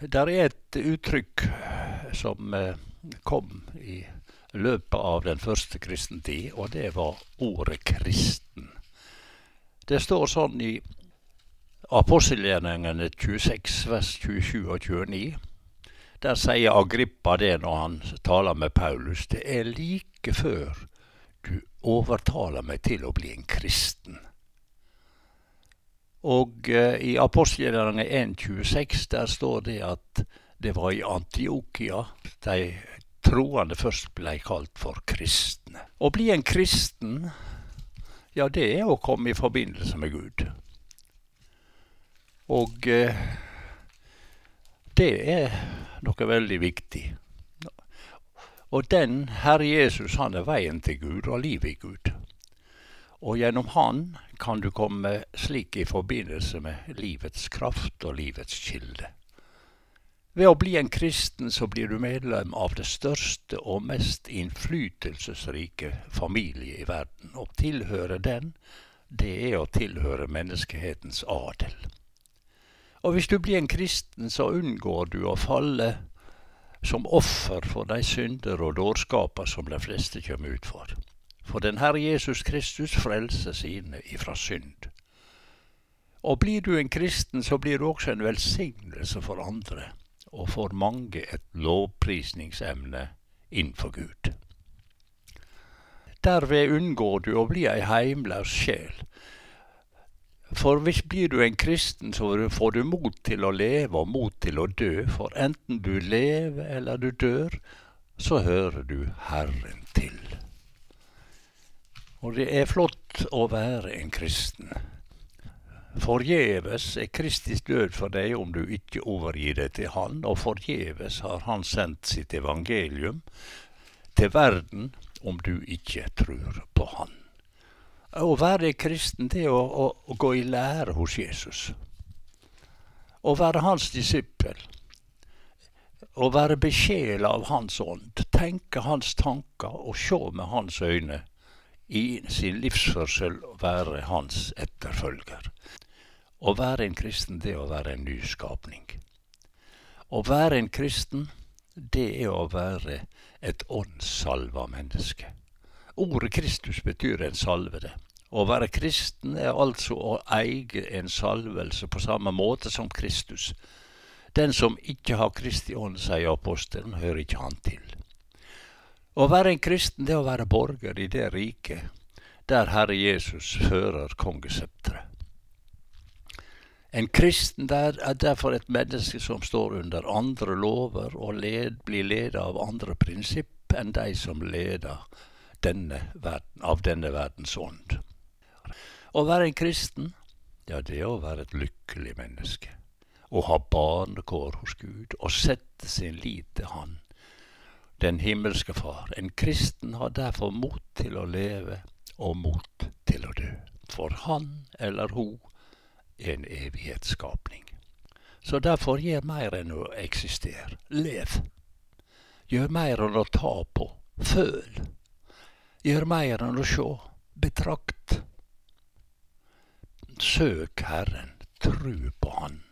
Der er et uttrykk som eh, kom i løpet av den første kristentid, og det var ordet kristen. Det står sånn i apostelgjerningene 26, vers 27 og 29. Der sier Agrippa det når han taler med Paulus. Det er like før du overtaler meg til å bli en kristen. Og eh, i apostelgjerningene 1.26 der står det at det var i Antiokia de troende først ble kalt for kristne. Å bli en kristen, ja, det er å komme i forbindelse med Gud. Og eh, det er noe veldig viktig. Og den Herre Jesus, han er veien til Gud og livet i Gud. Og gjennom Han kan du komme slik i forbindelse med livets kraft og livets kilde. Ved å bli en kristen så blir du medlem av det største og mest innflytelsesrike familie i verden. Å tilhøre den, det er å tilhøre menneskehetens adel. Og hvis du blir en kristen, så unngår du å falle som offer for de synder og dårskaper som de fleste kommer ut for. For den Herre Jesus Kristus frelser sine ifra synd. Og blir du en kristen, så blir du også en velsignelse for andre, og for mange et lovprisningsemne innenfor Gud. Derved unngår du å bli ei heimløs sjel, for hvis blir du en kristen, så får du mot til å leve og mot til å dø. For enten du lever eller du dør, så hører du Herren til. Og det er flott å være en kristen. Forgjeves er Kristis død for deg om du ikke overgir deg til Han, og forgjeves har Han sendt sitt evangelium til verden om du ikke tror på Han. Å være kristen, det er å, å, å gå i lære hos Jesus. Å være hans disippel. Å være besjela av Hans ånd. Tenke hans tanker og se med hans øyne. I sin livsførsel være hans etterfølger. Å være en kristen, det er å være en nyskapning. Å være en kristen, det er å være et åndssalva menneske. Ordet Kristus betyr en salvede. Å være kristen er altså å eie en salvelse på samme måte som Kristus. Den som ikke har Kristi ånd, sier apostelen, hører ikke han til. Å være en kristen, det er å være borger i det riket der Herre Jesus fører kongesepteret. En kristen der er derfor et menneske som står under andre lover og led, blir ledet av andre prinsipp enn de som leder denne verden, av denne verdens ånd. Å være en kristen, ja, det er å være et lykkelig menneske. Å ha barnekår hos Gud, og sette sin lit til Han, den himmelske Far. En kristen har derfor mot til å leve og mot til å dø. For han eller hun er en evighetsskapning. Så derfor gjør mer enn å eksistere. Lev. Gjør mer enn å ta på. Føl. Gjør mer enn å sjå. Betrakt. Søk Herren, tru på Han.